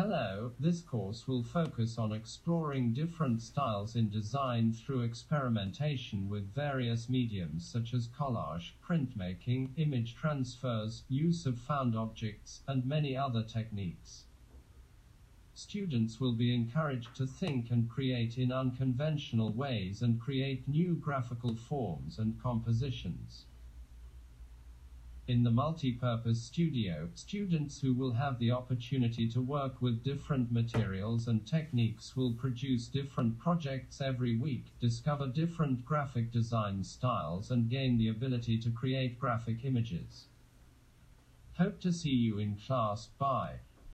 Hello, this course will focus on exploring different styles in design through experimentation with various mediums such as collage, printmaking, image transfers, use of found objects, and many other techniques. Students will be encouraged to think and create in unconventional ways and create new graphical forms and compositions. In the multi-purpose studio, students who will have the opportunity to work with different materials and techniques will produce different projects every week, discover different graphic design styles and gain the ability to create graphic images. Hope to see you in class. Bye.